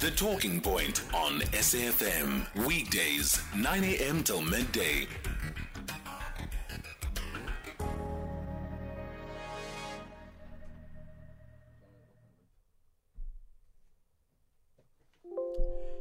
The Talking Point on SAFM. Weekdays, 9 a.m. till midday.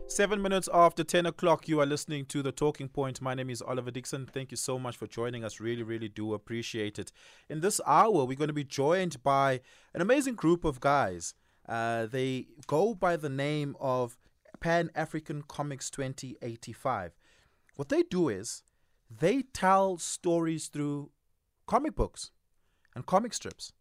Seven minutes after 10 o'clock, you are listening to The Talking Point. My name is Oliver Dixon. Thank you so much for joining us. Really, really do appreciate it. In this hour, we're going to be joined by an amazing group of guys. Uh, they go by the name of Pan Afrikan Comix 2085. What they do is they tell stories through comic books and comic strips.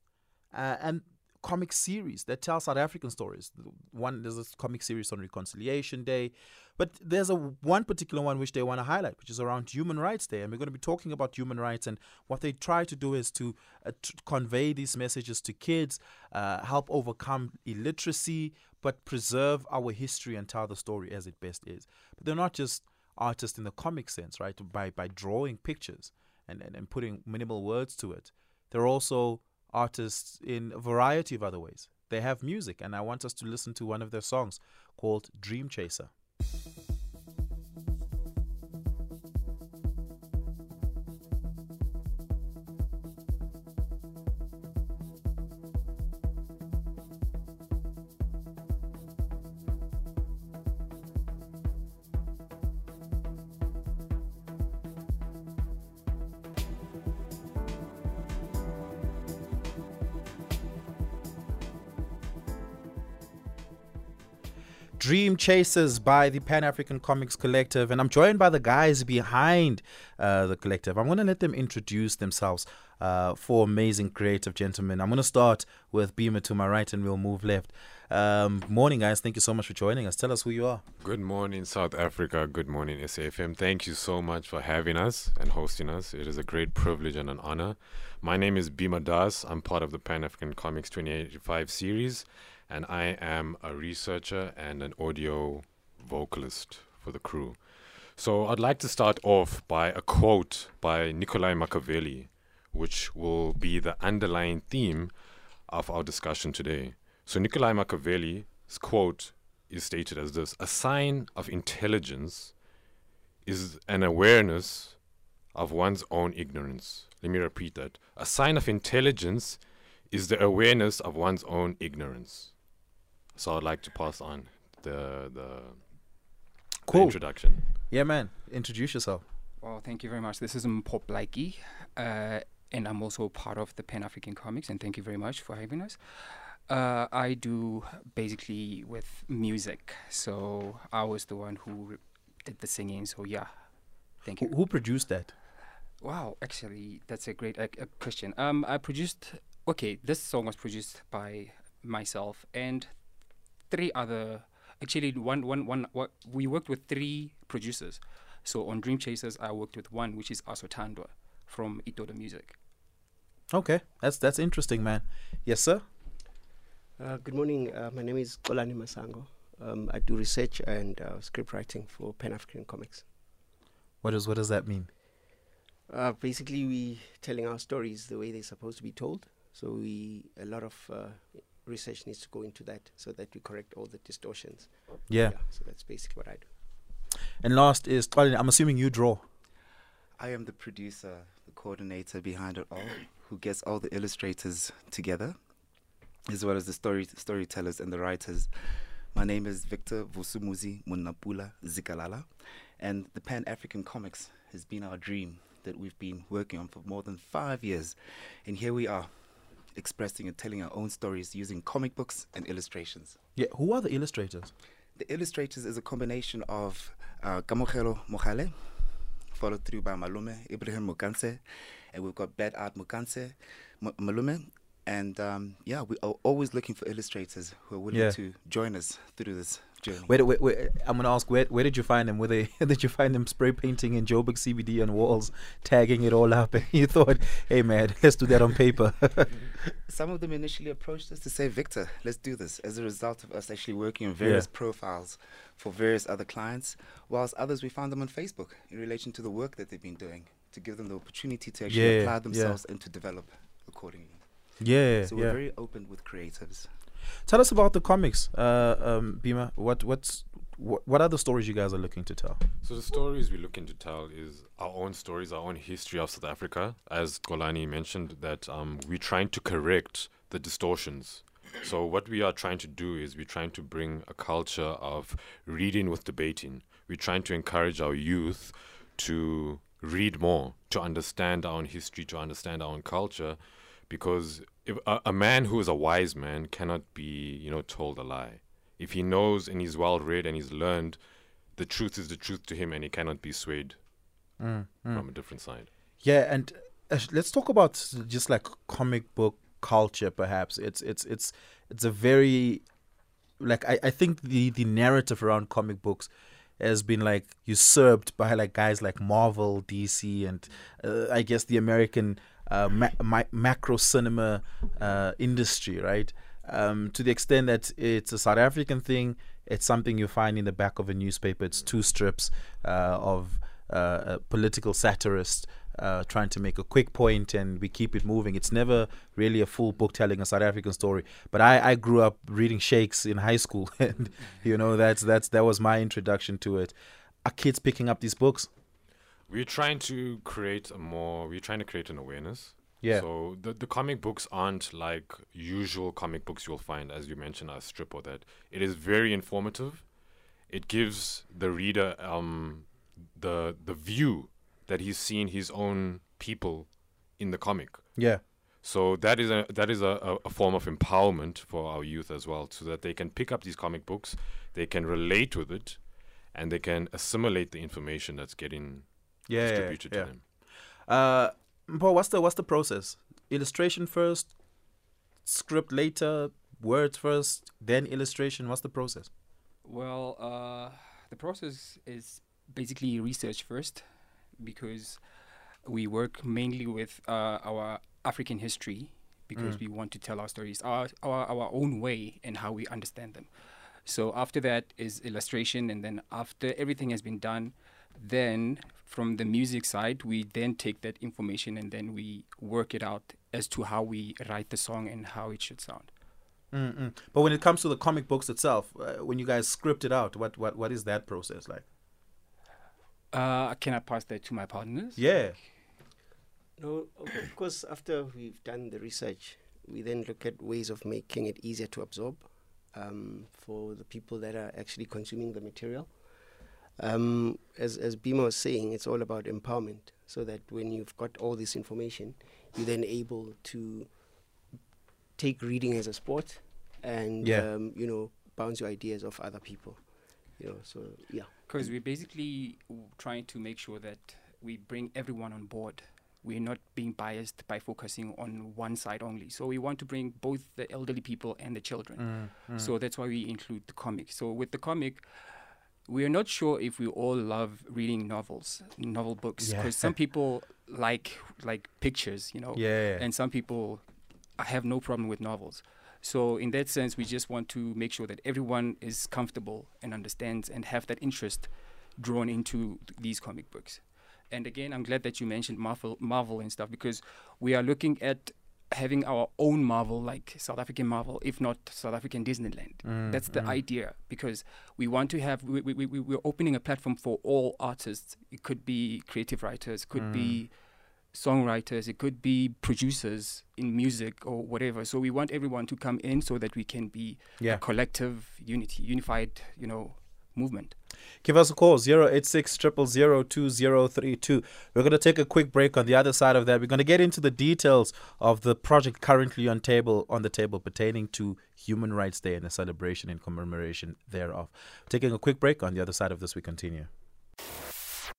Uh, and comic series that tell South African stories. One there's a comic series on Reconciliation Day, but there's a one particular one which they want to highlight, which is around Human Rights Day, and we're going to be talking about human rights and what they try to do is to uh, t- convey these messages to kids, uh, help overcome illiteracy, but preserve our history and tell the story as it best is. But they're not just artists in the comic sense, right? By by drawing pictures and, and, and putting minimal words to it. They're also artists in a variety of other ways. They have music, and I want us to listen to one of their songs called Dream Chaser. Chasers by the Pan Afrikan Comix Collective, and I'm joined by the guys behind uh, the collective. I'm going to let them introduce themselves. Uh, four amazing creative gentlemen. I'm going to start with Bhima to my right, and we'll move left. Um, morning, guys. Thank you so much for joining us. Tell us who you are. Good morning, South Africa. Good morning, SAFM. Thank you so much for having us and hosting us. It is a great privilege and an honor. My name is Bhima Das. I'm part of the Pan Afrikan Comix 2085 series and I am a researcher and an audio vocalist for the crew. So I'd like to start off by a quote by Nikolai Machiavelli, which will be the underlying theme of our discussion today. So Nikolai Machiavelli's quote is stated as this A sign of intelligence is an awareness of one's own ignorance. Let me repeat that. A sign of intelligence is the awareness of one's own ignorance. So I'd like to pass on the the, Cool. the introduction. Yeah, man. Introduce yourself. Well, thank you very much. This is Mpho Plaatjies, uh, and I'm also part of the Pan Afrikan Comix, and thank you very much for having us. Uh, I do basically with music, so I was the one who re- did the singing. So yeah, thank you. who produced that? Wow, actually, that's a great uh, uh, question. Um, I produced. Okay, this song was produced by myself and three other. Actually, one, one, one. What we worked with three producers. So on Dream Chasers, I worked with one, which is Asotandwa from Itoda Music. Okay, that's that's interesting, man. Yes, sir. Uh, good morning. Uh, my name is Xolani Masango. Um, I do research and uh, script writing for Pan Afrikan Comix. What does what does that mean? Uh, basically, we telling our stories the way they're supposed to be told. So we a lot of uh, research needs to go into that so that we correct all the distortions. Yeah. So that's basically what I do. And last is Colin. I'm assuming you draw. I am the producer, the coordinator behind it all, who gets all the illustrators together, as well as the story storytellers and the writers. My name is Victor Vusumuzi Monna Pula Zikalala, and the Pan Afrikan Comix has been our dream that we've been working on for more than five years. And here we are, expressing and telling our own stories using comic books and illustrations. Yeah. Who are the illustrators? The illustrators is a combination of uh, Kamogelo Mohale, followed through by Malume Ibrahim Mukanse, and we've got Bad Art Mukanse, M- Malume, and um, yeah, we are always looking for illustrators who are willing Yeah. to join us through this journey. Where, where, where, I'm gonna ask where where did you find them? Were they did you find them spray painting in Joburg CBD on walls, tagging it all up, and you thought, hey man, let's do that on paper. Some of them initially approached us to say, Victor, let's do this, as a result of us actually working on various Yeah. profiles for various other clients, whilst others we found them on Facebook in relation to the work that they've been doing, to give them the opportunity to actually Yeah, apply yeah. themselves and to develop accordingly. yeah, So we're very open with creatives. Tell us about the comics, uh, um, Bhima. What what's what, are the stories you guys are looking to tell? So the stories we're looking to tell is our own stories, our own history of South Africa. As Xolani mentioned, that um, we're trying to correct the distortions. So what we are trying to do is we're trying to bring a culture of reading with debating. We're trying to encourage our youth to read more, to understand our own history, to understand our own culture, because if a, a man who is a wise man cannot be, you know, told a lie. If he knows and he's well read and he's learned, the truth is the truth to him, and he cannot be swayed Mm, from a different side. Yeah, and uh, let's talk about just like comic book culture. Perhaps it's it's it's it's a very like I, I think the the narrative around comic books has been like usurped by like guys like Marvel, DC, and uh, I guess the American uh, ma- ma- macro cinema uh, industry, right? Um, to the extent that it's a South African thing, it's something you find in the back of a newspaper. It's two strips uh, of uh, a political satirist uh, trying to make a quick point and we keep it moving. It's never really a full book telling a South African story. But I, I grew up reading Shakes in high school, and you know that's that's that was my introduction to it. Are kids picking up these books? We're trying to create a more. We're trying to create an awareness. Yeah. So the the comic books aren't like usual comic books you'll find, as you mentioned, a strip or that. It is very informative. It gives the reader um the the view that he's seen his own people in the comic. Yeah. So that is a that is a, a, a form of empowerment for our youth as well, so that they can pick up these comic books, they can relate with it, and they can assimilate the information that's getting Yeah, yeah, distributed yeah. to them. Uh, Paul, what's the what's the process? Illustration first, script later, words first, then illustration. What's the process? Well, uh, the process is basically research first, because we work mainly with uh, our African history, because Mm. we want to tell our stories our, our our own way and how we understand them. So after that is illustration, and then after everything has been done, then from the music side, we then take that information and then we work it out as to how we write the song and how it should sound. Mm-mm. But when it comes to the comic books itself, uh, when you guys script it out, what what what is that process like? Uh, can I pass that to my partners? Yeah. No, of of course, after we've done the research, we then look at ways of making it easier to absorb um, for the people that are actually consuming the material. Um, as, as Bhima was saying, it's all about empowerment, so that when you've got all this information, you're then able to take reading as a sport and, Yeah. um, you know, bounce your ideas off other people. You know, so yeah. Because we're basically w- trying to make sure that we bring everyone on board. We're not being biased by focusing on one side only. So we want to bring both the elderly people and the children. Mm, So that's why we include the comic. So with the comic, we are not sure if we all love reading novels, novel books, Yeah. because some people like like pictures, you know, Yeah. and some people have no problem with novels. So in that sense, we just want to make sure that everyone is comfortable and understands and have that interest drawn into th- these comic books. And again, I'm glad that you mentioned Marvel, Marvel and stuff because we are looking at having our own Marvel, like South African Marvel, if not South African Disneyland. Mm, That's the idea because we want to have we, we, we, we- we're opening a platform for all artists. It could be creative writers, could Mm. be songwriters, it could be producers in music or whatever. So we want everyone to come in so that we can be Yeah. a collective unity, unified, you know, movement. Give us a call 086 2032. We're going to take a quick break on the other side of that. We're going to get into the details of the project currently on table on the table pertaining to Human Rights Day and the celebration and commemoration thereof. Taking a quick break on the other side of this we continue.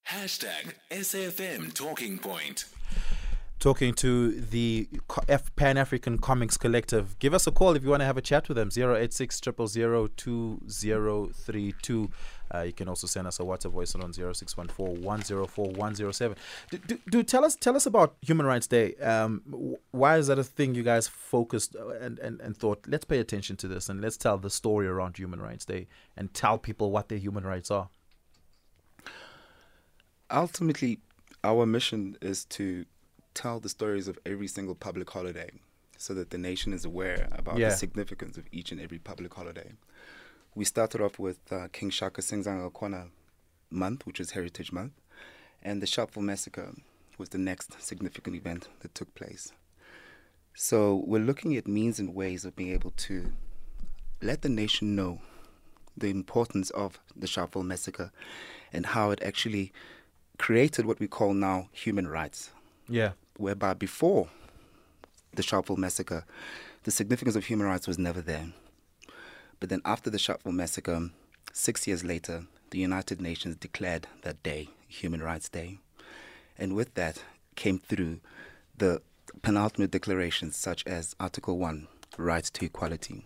Hashtag SAFM Talking Point. Talking to the Pan Afrikan Comix Collective. Give us a call if you want to have a chat with them. 086 2032. Uh, you can also send us a WhatsApp voice on 0614 104 107. Do, do, do tell us tell us about Human Rights Day. Um, why is that a thing you guys focused uh, and, and, and thought, let's pay attention to this and let's tell the story around Human Rights Day and tell people what their human rights are? Ultimately, our mission is to tell the stories of every single public holiday. so that the nation is aware about Yeah. the significance of each and every public holiday. We started off with uh, King Shaka Singh Kwana month, which is Heritage Month, and the Sharpeville Massacre was the next significant event that took place. So we're looking at means and ways of being able to let the nation know the importance of the Sharpeville Massacre and how it actually created what we call now human rights Yeah. Whereby before the Sharpeville massacre, the significance of human rights was never there. But then after the Sharpeville massacre, six years later, the United Nations declared that day Human Rights Day. And with that came through the penultimate declarations such as Article 1, Rights to Equality,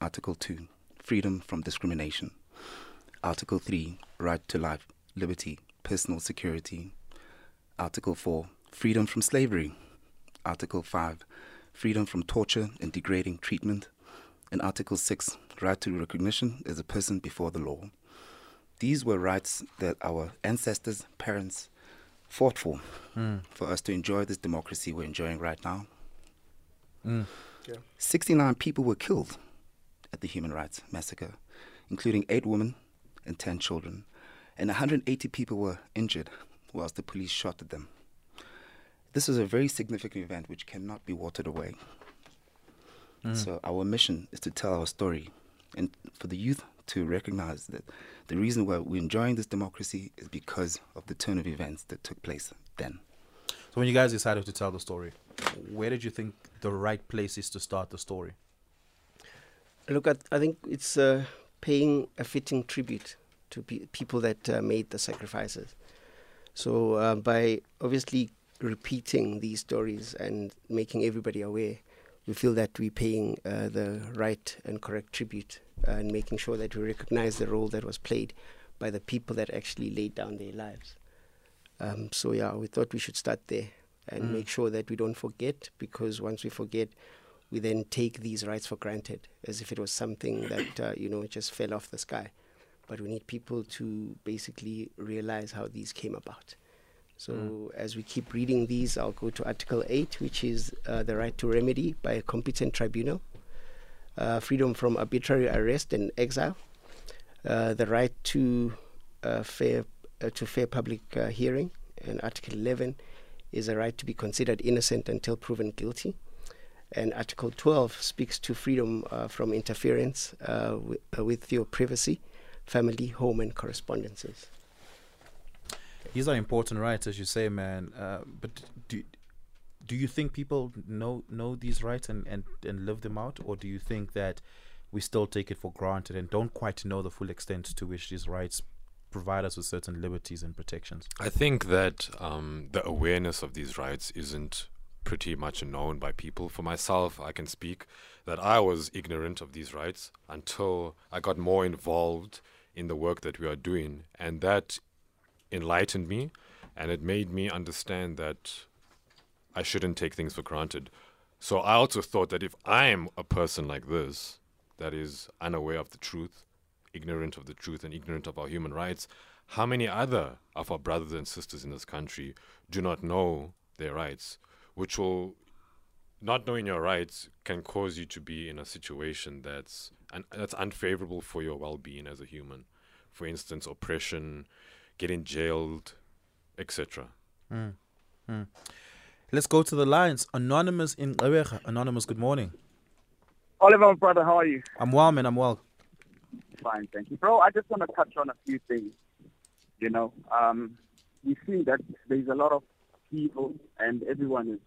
Article 2, Freedom from Discrimination, Article 3, Right to Life, Liberty, Personal Security, Article 4, freedom from slavery. Article 5, freedom from torture and degrading treatment. And Article 6, right to recognition as a person before the law. These were rights that our ancestors, parents, fought for, hmm. for us to enjoy this democracy we're enjoying right now. Hmm. 69 people were killed at the Human Rights Massacre, including eight women and 10 children, and 180 people were injured whilst the police shot at them. This is a very significant event which cannot be watered away. So, our mission is to tell our story and for the youth to recognize that the reason why we're enjoying this democracy is because of the turn of events that took place then. So when you guys decided to tell the story, where did you think the right place is to start the story? Look, at, I think it's uh, paying a fitting tribute to pe- people that uh, made the sacrifices. So uh, by obviously repeating these stories and making everybody aware, we feel that we're paying uh, the right and correct tribute uh, and making sure that we recognize the role that was played by the people that actually laid down their lives. Um, so yeah, we thought we should start there and Mm. make sure that we don't forget because once we forget, we then take these rights for granted as if it was something that uh, you know just fell off the sky. But we need people to basically realize how these came about. So as we keep reading these, I'll go to Article 8, which is uh, the right to remedy by a competent tribunal, uh, freedom from arbitrary arrest and exile, uh, the right to uh, fair uh, to fair public uh, hearing, and Article 11 is a right to be considered innocent until proven guilty. And Article 12 speaks to freedom uh, from interference uh, wi- uh, with your privacy, family, home, and correspondences. These are important rights, as you say, man. Uh, but do do you think people know know these rights and, and, and live them out, or do you think that we still take it for granted and don't quite know the full extent to which these rights provide us with certain liberties and protections? I think that um, the awareness of these rights isn't pretty much known by people. For myself, I can speak that I was ignorant of these rights until I got more involved in the work that we are doing, and that enlightened me and it made me understand that I shouldn't take things for granted. So I also thought that if I am a person like this, that is unaware of the truth, ignorant of the truth, and ignorant of our human rights, how many other of our brothers and sisters in this country do not know their rights, which will not knowing your rights can cause you to be in a situation that's un- that's unfavorable for your well-being as a human. For instance, oppression, getting jailed, etc. Let's go to the lines. Anonymous in Gqeberha. Anonymous, good morning. Oliver, brother, how are you? I'm well, man. I'm well. Fine, thank you. Bro, I just want to touch on a few things. You know, um, we see that there's a lot of people and everyone is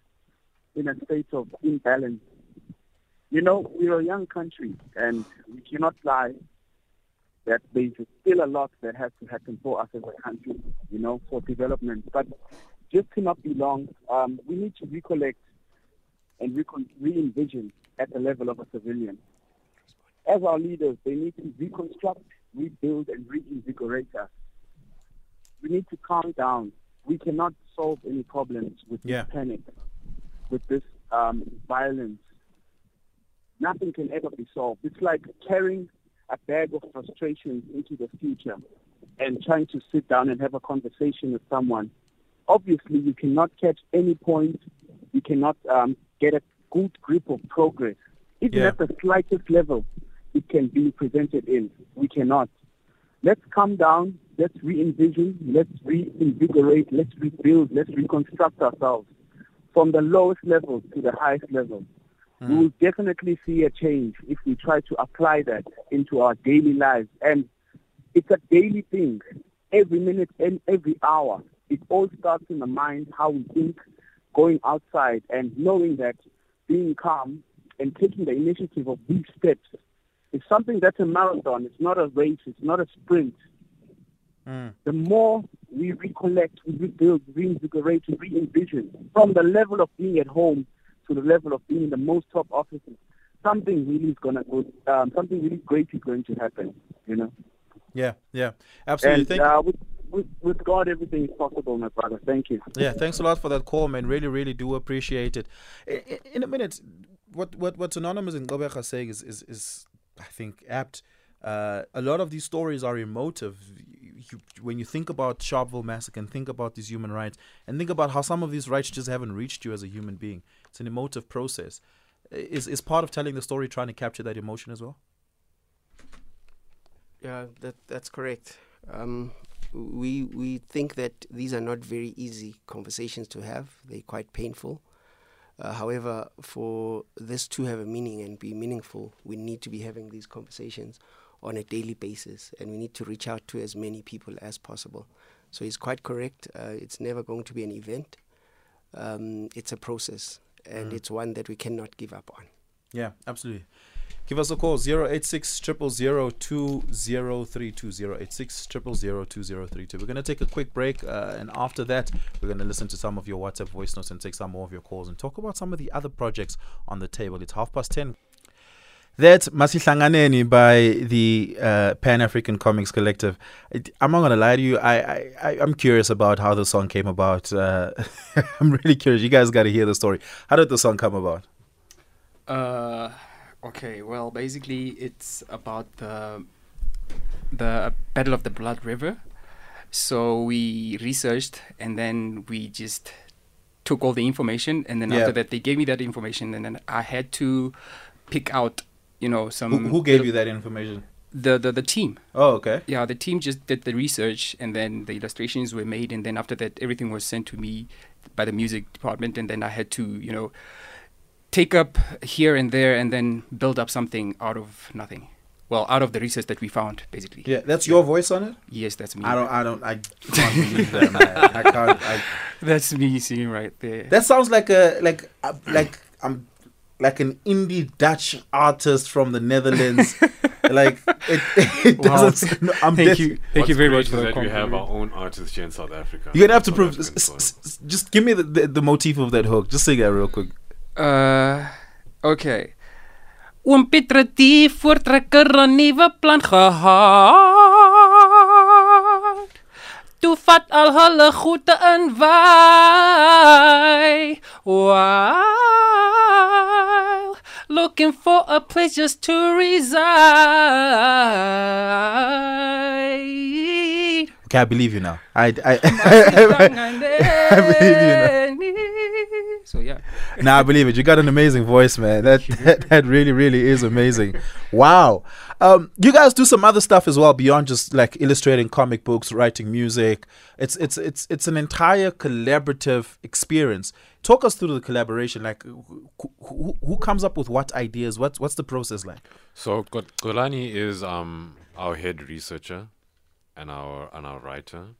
in a state of imbalance. You know, we're a young country and we cannot lie that there's still a lot that has to happen for us as a country, you know, for development. But just to not be long, um, we need to recollect and recon- re-envision at the level of a civilian as our leaders, they need to reconstruct, rebuild, and reinvigorate us. We need to calm down. We cannot solve any problems with Yeah. this panic, with this um, violence. Nothing can ever be solved. It's like carrying a bag of frustrations into the future and trying to sit down and have a conversation with someone. Obviously, you cannot catch any point. You cannot um, get a good grip of progress. Even Yeah. at the slightest level, it can be presented in. We cannot. Let's calm down. Let's re-envision. Let's reinvigorate. Let's rebuild. Let's reconstruct ourselves from the lowest level to the highest level. We will definitely see a change if we try to apply that into our daily lives. And it's a daily thing, every minute and every hour. It all starts in the mind, how we think, going outside, and knowing that being calm and taking the initiative of these steps is something that's a marathon. It's not a race. It's not a sprint. Mm. The more we recollect, we rebuild, reinvigorate, re-envision from the level of being at home to the level of being in the most top offices, something really is gonna go. Um, something really great is going to happen. You know. Yeah, yeah, absolutely. And uh, with, with with God, everything is possible, my brother. Thank you. Yeah, thanks a lot for that call, man. Really, really do appreciate it. I- I- In a minute, what what what's anonymous in Gqeberha saying is is is I think apt. Uh, a lot of these stories are emotive. You, when you think about Sharpeville massacre and think about these human rights and think about how some of these rights just haven't reached you as a human being, it's an emotive process. Is is part of telling the story trying to capture that emotion as well? Yeah, that that's correct. Um, we we think that these are not very easy conversations to have. They're quite painful. Uh, however, for this to have a meaning and be meaningful, we need to be having these conversations on a daily basis, and we need to reach out to as many people as possible. So he's quite correct. Uh, it's never going to be an event. Um, it's a process, and it's one that we cannot give up on. Yeah, absolutely. Give us a call 086 000 2032 086 We're going to take a quick break, uh, and after that, we're going to listen to some of your WhatsApp voice notes and take some more of your calls and talk about some of the other projects on the table. It's half past 10. That's Masihlanganeni by the uh, Pan Afrikan Comix Collective. It, I'm not gonna lie to you. I, I, I'm curious about how the song came about. Uh, I'm really curious. You guys got to hear the story. How did the song come about? Uh, okay. Well, basically, it's about the the Battle of the Blood River. So we researched, and then we just took all the information, and then Yeah. after that, they gave me that information, and then I had to pick out, you know, some. Who, who gave you that information? The the the team. Oh, okay. Yeah, the team just did the research, and then the illustrations were made, and then after that, everything was sent to me by the music department, and then I had to, you know, take up here and there, and then build up something out of nothing. Well, out of the research that we found, basically. Yeah, that's your voice on it. Yes, that's me. I don't. I don't. I can't believe that. Man. I can't. I, That's me singing right there. that sounds like a like uh, like I'm like an indie Dutch artist from the Netherlands. like it, it Wow. doesn't. No, I'm Thank dead- you, thank What's you very much for that that we have our own artists here in South Africa. You're gonna have to South prove. African s- soil. s- s- just give me the, the the motif of that hook. Just sing that real quick. Uh, okay. Oom Piet het die voortrekker 'n nuwe plan gehad. Toe vat al hulle goede in wy. Looking for a place just to reside. Okay, I believe you now. I I I believe you So yeah. nah, I believe it. You got an amazing voice, man. That that, that really, really is amazing. Wow. Um, you guys do some other stuff as well beyond just like illustrating comic books, writing music. It's it's it's it's an entire collaborative experience. Talk us through the collaboration. Like, who, who, who comes up with what ideas? What's what's the process like? So Kot- Xolani is um our head researcher and our and our writer.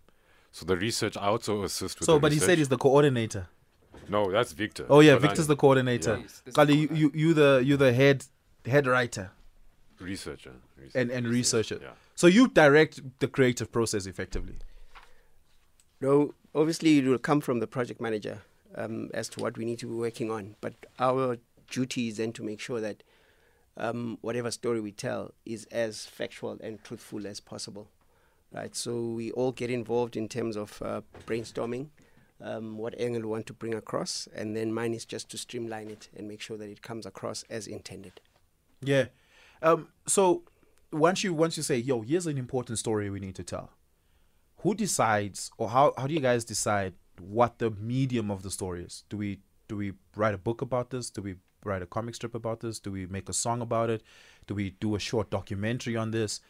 So the research I also assist with. So, the but he said he's the coordinator. No, that's Victor. Oh yeah, Xolani. Victor's the coordinator. Yeah. Yes, this is Kali, you, Xolani. you you the you the head head writer researcher. research- and and researcher. Yeah. So you direct the creative process effectively. No, obviously it will come from the project manager um, as to what we need to be working on. But our duty is then to make sure that um, whatever story we tell is as factual and truthful as possible, right? So we all get involved in terms of uh, brainstorming, um, what angle we want to bring across, and then mine is just to streamline it and make sure that it comes across as intended. Yeah. Um, so once you once you say, "Yo, here's an important story we need to tell," who decides, or how how do you guys decide what the medium of the story is? Do we do we write a book about this? Do we write a comic strip about this? Do we make a song about it? Do we do a short documentary on this?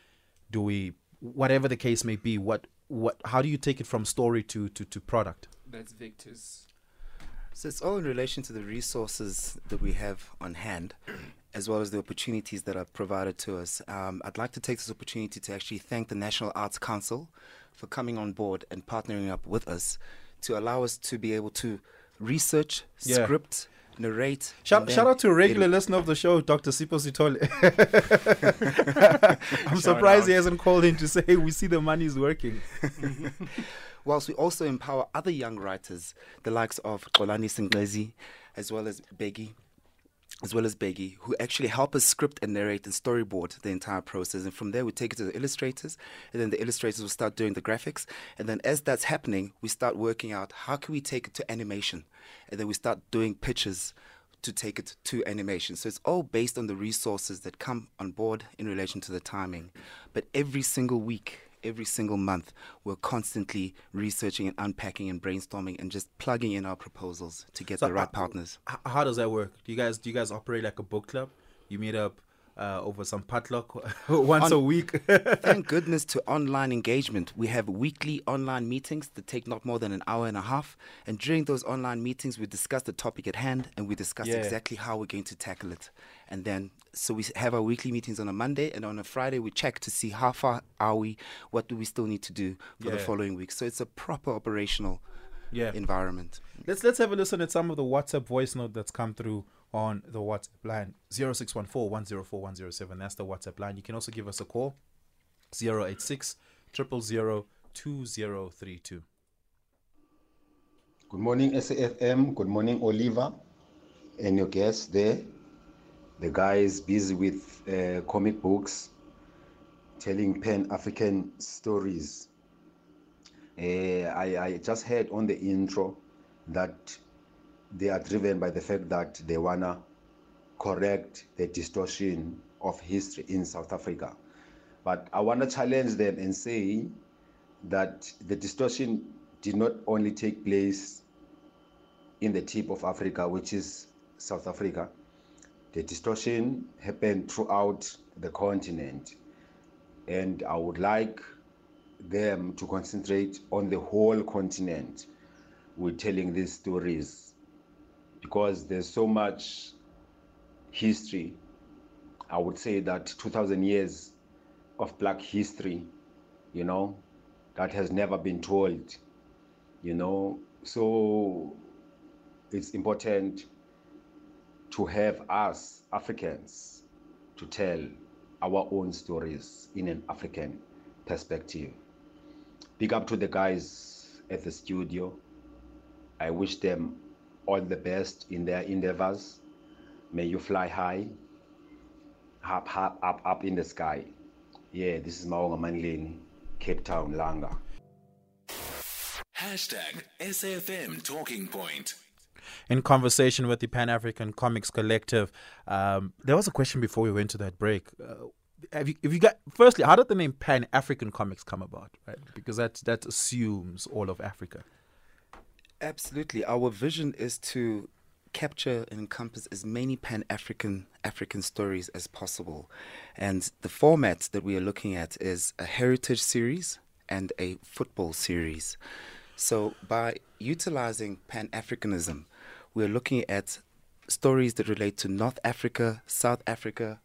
Do we whatever the case may be? What what? How do you take it from story to to to product? That's Victor's. So it's all in relation to the resources that we have on hand, as well as the opportunities that are provided to us. Um, I'd like to take this opportunity to actually thank the National Arts Council for coming on board and partnering up with us to allow us to be able to research, Yeah. script, narrate. Shout, shout out to a regular edit. listener of the show, Dr. Sipo Sitole. I'm surprised he hasn't called in to say, we see the money's working. whilst we also empower other young writers, the likes of Kolani Singlezi, as well as Beggy, as well as Beggy, who actually help us script and narrate and storyboard the entire process. And from there, we take it to the illustrators, and then the illustrators will start doing the graphics. And then, as that's happening, we start working out how can we take it to animation, and then we start doing pitches to take it to animation. So it's all based on the resources that come on board in relation to the timing. But every single week, every single month, we're constantly researching and unpacking and brainstorming and just plugging in our proposals to get So, the right partners. How does that work? Do you guys do you guys operate like a book club? You meet up uh, over some potluck once On- a week. Thank goodness to online engagement. We have weekly online meetings that take not more than an hour and a half. And during those online meetings, we discuss the topic at hand and we discuss Yeah. exactly how we're going to tackle it. And then, so we have our weekly meetings on a Monday, and on a Friday, we check to see how far are we, what do we still need to do for the following week. So it's a proper operational yeah. environment. Let's let's have a listen at some of the WhatsApp voice note that's come through on the WhatsApp line 0614-104-107. That's the WhatsApp line. You can also give us a call 086 000 2032. Good morning, SAFM. Good morning, Oliver, and your guests there. The guy is busy with uh, comic books, telling Pan African stories. Uh, I, I just heard on the intro that they are driven by the fact that they wanna correct the distortion of history in South Africa. But I wanna challenge them and say that the distortion did not only take place in the tip of Africa, which is South Africa. The distortion happened throughout the continent. And I would like them to concentrate on the whole continent with telling these stories because there's so much history. I would say that 2000 years of black history, you know, that has never been told, you know. So it's important to have us Africans to tell our own stories in an African perspective. Big up to the guys at the studio. I wish them all the best in their endeavors. May you fly high, up, up, up, up in the sky. Yeah, this is Maonga Manleni, Cape Town, Langa. Hashtag SAFM Talking Point. in conversation with the Pan Afrikan Comix Collective. Um, there was a question before we went to that break. Uh, have you, if you got firstly, how did the name Pan Afrikan Comix come about? Right, because that that assumes all of Africa. Absolutely. Our vision is to capture and encompass as many pan African African stories as possible. And the format that we are looking at is a heritage series and a football series. So by utilizing pan Africanism, we're looking at stories that relate to North Africa, South Africa,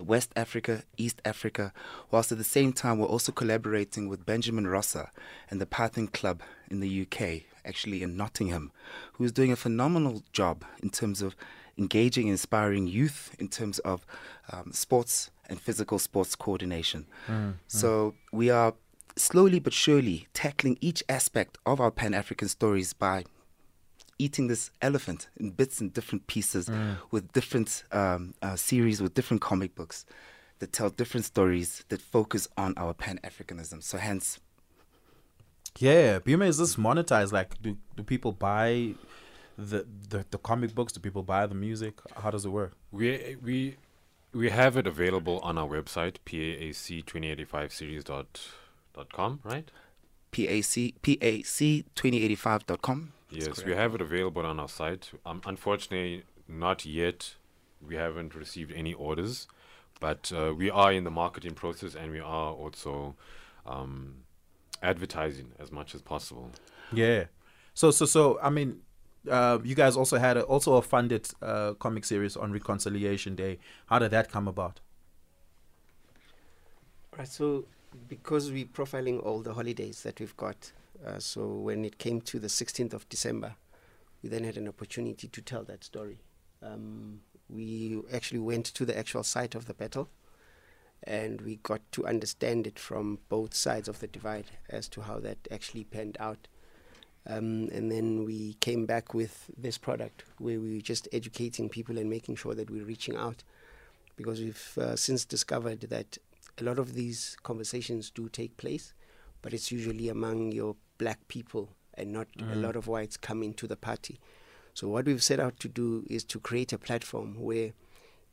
West Africa, East Africa, whilst at the same time we're also collaborating with Benjamin Rosser and the Python Club in the UK, actually in Nottingham, who is doing a phenomenal job in terms of engaging and inspiring youth in terms of um, sports and physical sports coordination. So we are slowly but surely tackling each aspect of our Pan African stories by eating this elephant in bits and different pieces with different um, uh, series with different comic books that tell different stories that focus on our pan Africanism. So, hence, Yeah, Bhima, is this monetized? Like, do do people buy the, the the comic books? Do people buy the music? How does it work? We we we have it available on our website, paac2085series.com, right? PAC, PAC2085.com. Yes, we have it available on our site. Um, unfortunately, not yet we haven't received any orders, but uh, we are in the marketing process and we are also um, advertising as much as possible. Yeah. So so so I mean, uh, you guys also had a, also a funded uh, comic series on Reconciliation Day. How did that come about? Right. So because we're profiling all the holidays that we've got, uh, so when it came to the 16th of December, we then had an opportunity to tell that story. Um, we actually went to the actual site of the battle and we got to understand it from both sides of the divide as to how that actually panned out. Um, and then we came back with this product where we were just educating people and making sure that we're reaching out because we've uh, since discovered that a lot of these conversations do take place, but it's usually among your black people and not mm. a lot of whites come into the party. So what we've set out to do is to create a platform where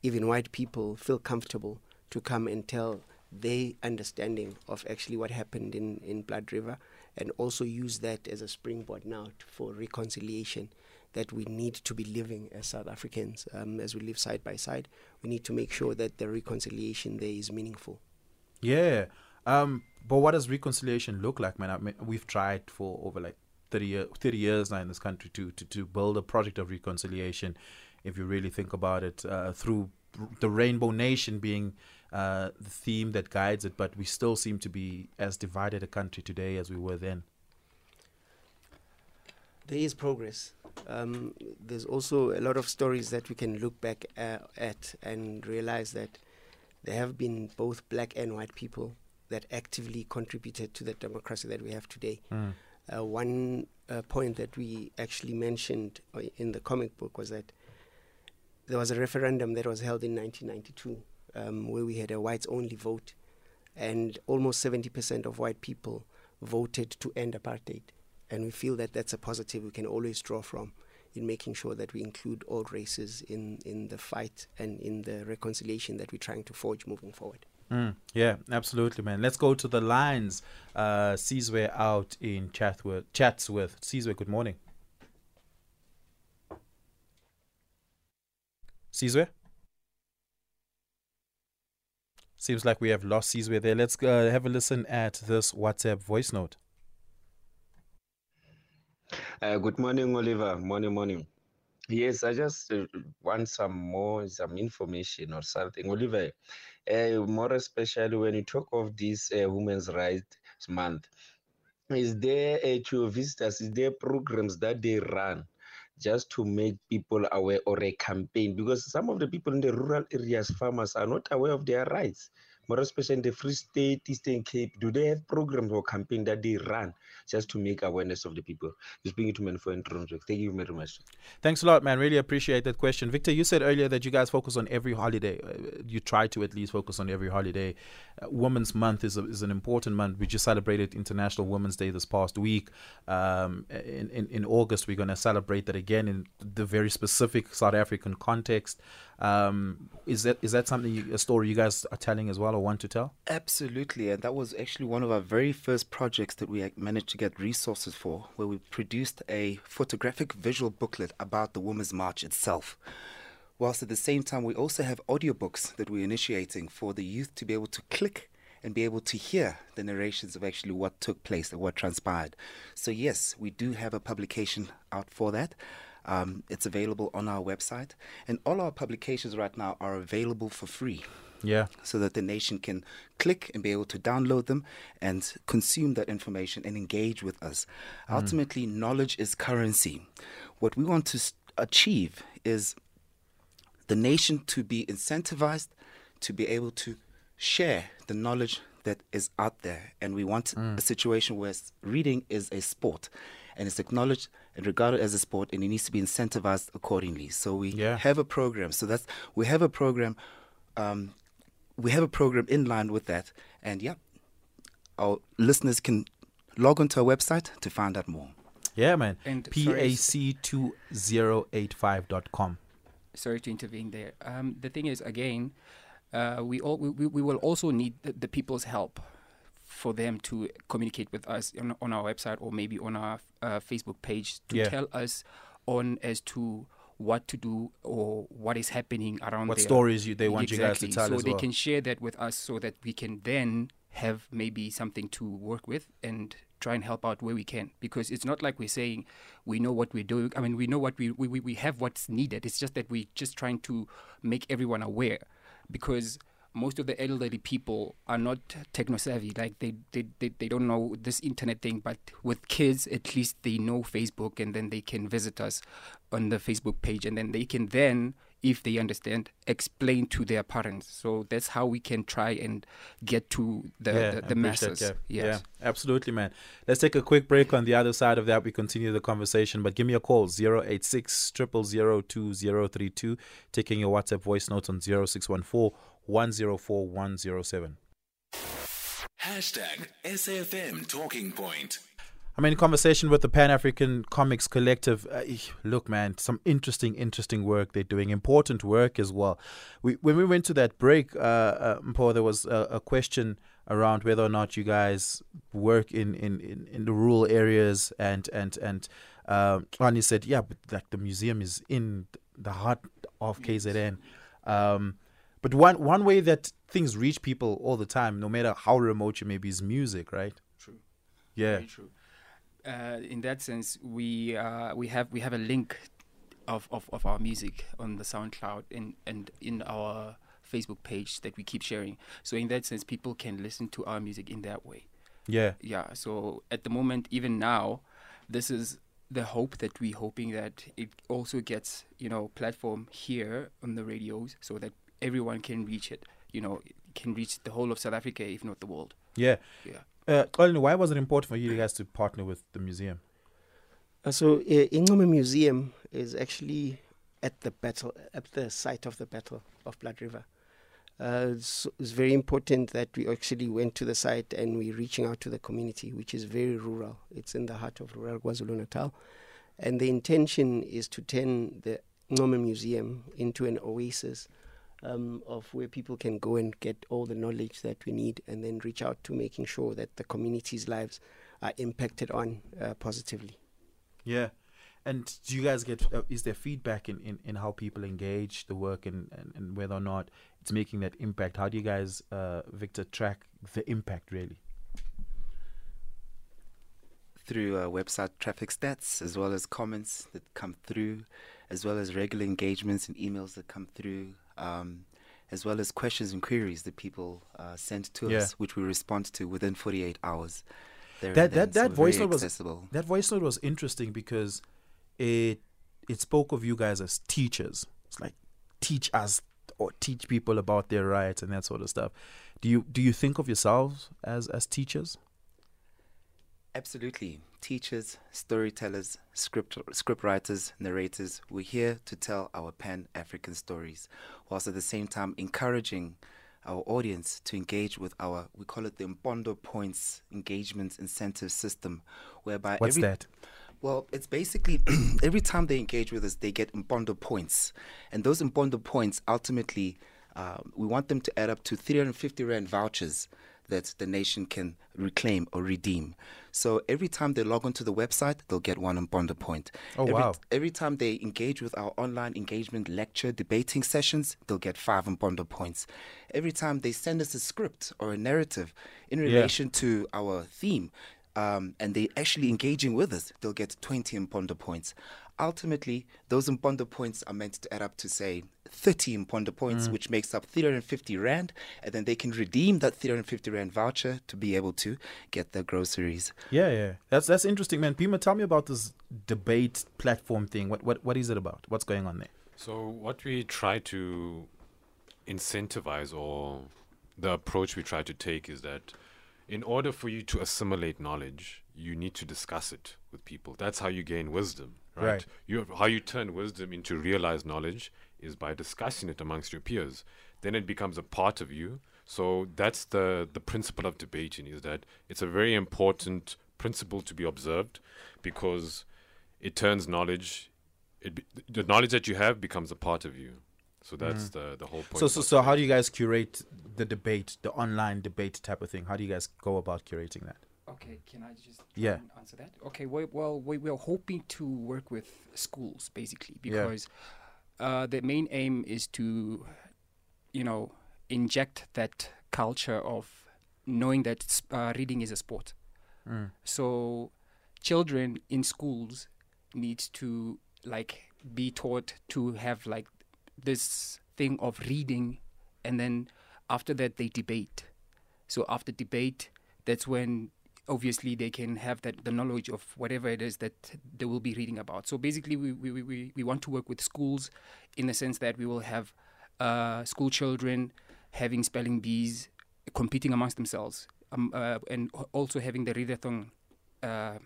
even white people feel comfortable to come and tell their understanding of actually what happened in, in Blood River and also use that as a springboard now for reconciliation that we need to be living as South Africans um, as we live side by side. We need to make sure that the reconciliation there is meaningful. Yeah. Um, but what does reconciliation look like, man? I mean, we've tried for over like 30, year, 30 years now in this country to, to, to build a project of reconciliation, if you really think about it, uh, through the Rainbow Nation being uh, the theme that guides it, but we still seem to be as divided a country today as we were then. There is progress. Um, there's also a lot of stories that we can look back uh, at and realize that there have been both black and white people that actively contributed to the democracy that we have today. Mm. Uh, one uh, point that we actually mentioned uh, in the comic book was that there was a referendum that was held in 1992 um, where we had a whites only vote, and almost 70% of white people voted to end apartheid. And we feel that that's a positive we can always draw from in making sure that we include all races in, in the fight and in the reconciliation that we're trying to forge moving forward. Mm, yeah, absolutely, man. Let's go to the lines. Uh, out in Chatsworth. Chatsworth. Sizwe, good morning. Sizwe? Seems like we have lost Sizwe there. Let's uh, have a listen at this WhatsApp voice note. Uh, good morning, Oliver. Morning, morning. Yes, I just uh, want some more some information or something, Oliver. Uh, more especially when you talk of this uh, Women's Rights Month, is there uh, to visitors? Is there programs that they run just to make people aware or a campaign? Because some of the people in the rural areas, farmers, are not aware of their rights more especially in the Free State, Eastern Cape, do they have programs or campaign that they run just to make awareness of the people? Bring it to for Thank you very much. Thanks a lot, man. Really appreciate that question. Victor, you said earlier that you guys focus on every holiday. Uh, you try to at least focus on every holiday. Uh, Women's Month is, a, is an important month. We just celebrated International Women's Day this past week. Um, in, in, in August, we're going to celebrate that again in the very specific South African context. Um, is that is that something you, a story you guys are telling as well or want to tell? Absolutely, and that was actually one of our very first projects that we managed to get resources for, where we produced a photographic visual booklet about the Women's March itself. Whilst at the same time, we also have audiobooks that we're initiating for the youth to be able to click and be able to hear the narrations of actually what took place and what transpired. So, yes, we do have a publication out for that. Um, it's available on our website, and all our publications right now are available for free. Yeah. So that the nation can click and be able to download them and consume that information and engage with us. Mm. Ultimately, knowledge is currency. What we want to achieve is the nation to be incentivized to be able to share the knowledge that is out there. And we want mm. a situation where reading is a sport and it's acknowledged and regarded as a sport and it needs to be incentivized accordingly. So we yeah. have a program. So that's we have a program um, we have a program in line with that and yeah our listeners can log onto our website to find out more. Yeah, man. And PAC2085.com. Sorry to intervene there. Um, the thing is, again, uh, we, all, we, we will also need the, the people's help for them to communicate with us on, on our website or maybe on our uh, Facebook page to yeah. tell us on as to what to do or what is happening around What there. stories you- they want you guys to Exactly. tell us so they well. can share that with us so that we can then have maybe something to work with and try and help out where we can because it's not like we're saying we know what we're doing i mean we know what we we, we- we have what's needed it's just that we're just trying to make everyone aware because most of the elderly people are not techno savvy like they, they, they, they don't know this internet thing but with kids at least they know facebook and then they can visit us on the facebook page and then they can then if they understand explain to their parents so that's how we can try and get to the, yeah, the, the masses that. yes Yeah, absolutely, man. Let's take a quick break. On the other side of that, we continue the conversation. But give me a call 086 000 2032. Taking your WhatsApp voice notes on 0614 104 107. Hashtag SAFM Talking Point. I'm in conversation with the Pan Afrikan Comix Collective. Uh, look, man, some interesting, interesting work they're doing. Important work as well. We when we went to that break, uh, uh, Mpho, there was a, a question around whether or not you guys work in in, in, in the rural areas, and and and um, Rani said, yeah, but like the museum is in the heart of KZN. Um, but one one way that things reach people all the time, no matter how remote you may be, is music, right? True. Yeah. Very true. Uh, in that sense, we uh, we have we have a link of, of, of our music on the SoundCloud and, and in our Facebook page that we keep sharing. So in that sense, people can listen to our music in that way. Yeah. Yeah. So at the moment, even now, this is the hope that we're hoping that it also gets you know platform here on the radios so that everyone can reach it. You know, can reach the whole of South Africa, if not the world. Yeah. Yeah. Uh, Xolani, why was it important for you guys to partner with the museum? Uh, so uh, Ncome Museum is actually at the battle, at the site of the battle of Blood River. Uh, it's, it's very important that we actually went to the site and we're reaching out to the community, which is very rural. It's in the heart of rural KwaZulu Natal, and the intention is to turn the Ncome Museum into an oasis um, of where people can go and get all the knowledge that we need, and then reach out to making sure that the community's lives are impacted on uh, positively. Yeah. And do you guys get, uh, is there feedback in, in, in how people engage the work and, and, and whether or not it's making that impact? How do you guys, uh, Victor, track the impact really? through uh, website traffic stats as well as comments that come through, as well as regular engagements and emails that come through, um, as well as questions and queries that people uh, send to Yeah. us, which we respond to within 48 hours. That, that, So that voice note was, that voice note was interesting because it, it spoke of you guys as teachers. It's like, teach us or teach people about their rights and that sort of stuff. Do you, do you think of yourselves as, as teachers? Absolutely. Teachers, storytellers, script script writers, narrators, we're here to tell our pan African stories, whilst at the same time encouraging our audience to engage with our we call it the Mpondo Points engagement incentive system, whereby What's every, that? well, it's basically every time they engage with us, they get Mpondo points. And those Mpondo points ultimately, uh, we want them to add up to 350 Rand vouchers that the nation can reclaim or redeem. So every time they log onto the website, they'll get one on Mpondo point. Oh, every, wow. Every time they engage with our online engagement lecture debating sessions, they'll get five on Mpondo points. Every time they send us a script or a narrative in Yeah. relation to our theme, um, and they actually engaging with us, they'll get 20 Mpondo points. Ultimately, those Mpondo points are meant to add up to, say, 30 Mpondo points, Mm. which makes up 350 Rand, and then they can redeem that 350 Rand voucher to be able to get their groceries. Yeah, yeah. That's that's interesting, man. Bhima, tell me about this debate platform thing. What what what is it about? What's going on there? So what we try to incentivize or the approach we try to take is that in order for you to assimilate knowledge, you need to discuss it with people. That's how you gain wisdom, right? Right. You how you turn wisdom into realized knowledge is by discussing it amongst your peers. Then it becomes a part of you. So that's the the principle of debating is that it's a very important principle to be observed because it turns knowledge it be, the knowledge that you have becomes a part of you. So that's the the whole point. Mm. So so so how do you guys curate the debate, the online debate type of thing? How do you guys go about curating that? Okay, can I just try Yeah. and answer that? Okay, we, well, we, we're hoping to work with schools basically Yeah. Uh, the main aim is to, you know, inject that culture of knowing that uh, reading is a sport. Mm. So, children in schools need to like be taught to have like this thing of reading, and then after that they debate. So after debate, that's when obviously they can have that the knowledge of whatever it is that they will be reading about. So basically, we we, we- we, want to work with schools in the sense that we will have uh, school children having spelling bees competing amongst themselves, um, uh, and also having the readathon uh,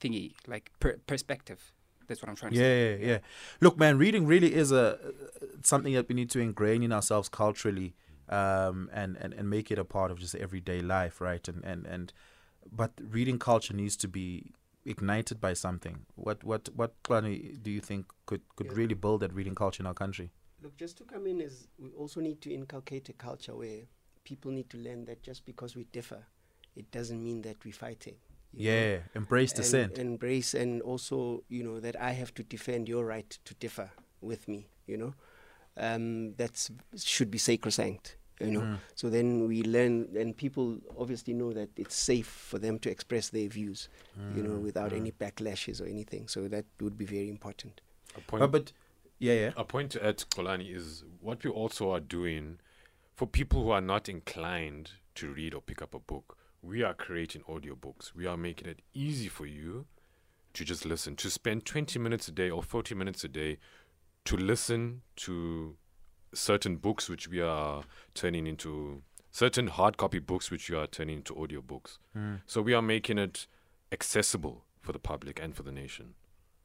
thingy like per- perspective. That's what I'm trying to say. Yeah, yeah, yeah. Look, man, reading really is a something that we need to ingrain in ourselves culturally, um, and, and and make it a part of just everyday life, right? And and and, but reading culture needs to be ignited by something. What what what Xolani, do you think could could Yeah. really build that reading culture in our country? Look, just to come in is we also need to inculcate a culture where people need to learn that just because we differ, it doesn't mean that we're fighting. you know. Yeah, embrace And dissent. Embrace and also, you know, that I have to defend your right to differ with me, you know. Um, that's should be sacrosanct, you know. Mm. So then we learn, and people obviously know that it's safe for them to express their views, you know, Mm, without mm. any backlashes or anything. So that would be very important. A point, But but yeah, yeah. a point to add, Xolani, is what we also are doing for people who are not inclined to read or pick up a book. We are creating audiobooks. We are making it easy for you to just listen, to spend 20 minutes a day or 40 minutes a day to listen to certain books which we are turning into certain hard copy books which we are turning into audiobooks. Mm. So we are making it accessible for the public and for the nation.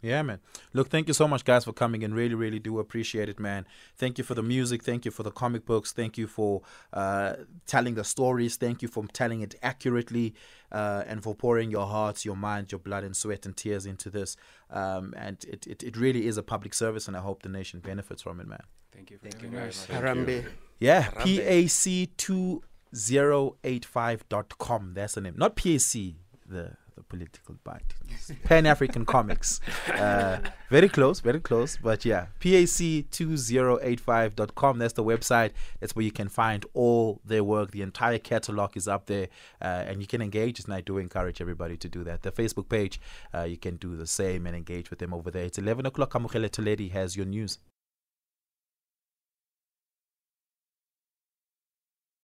Yeah, man. Look, thank you so much, guys, for coming in. Really, really do appreciate it, man. Thank you for the music. Thank you for the comic books. Thank you for uh, telling the stories. Thank you for telling it accurately uh, and for pouring your hearts, your mind, your blood, and sweat and tears into this. Um, and it, it, it really is a public service, and I hope the nation benefits from it, man. Thank you. For Thank you, having guys. us. Harambe. Yeah, Harambe. PAC2085.com. That's the name. Not PAC, the, the political party. Pan Afrikan Comix. Uh, very close, very close. But yeah, PAC2085.com. That's the website. That's where you can find all their work. The entire catalog is up there. Uh, and you can engage. And I do encourage everybody to do that. The Facebook page, uh, you can do the same and engage with them over there. It's 11 o'clock. Kamukele Toledi has your news.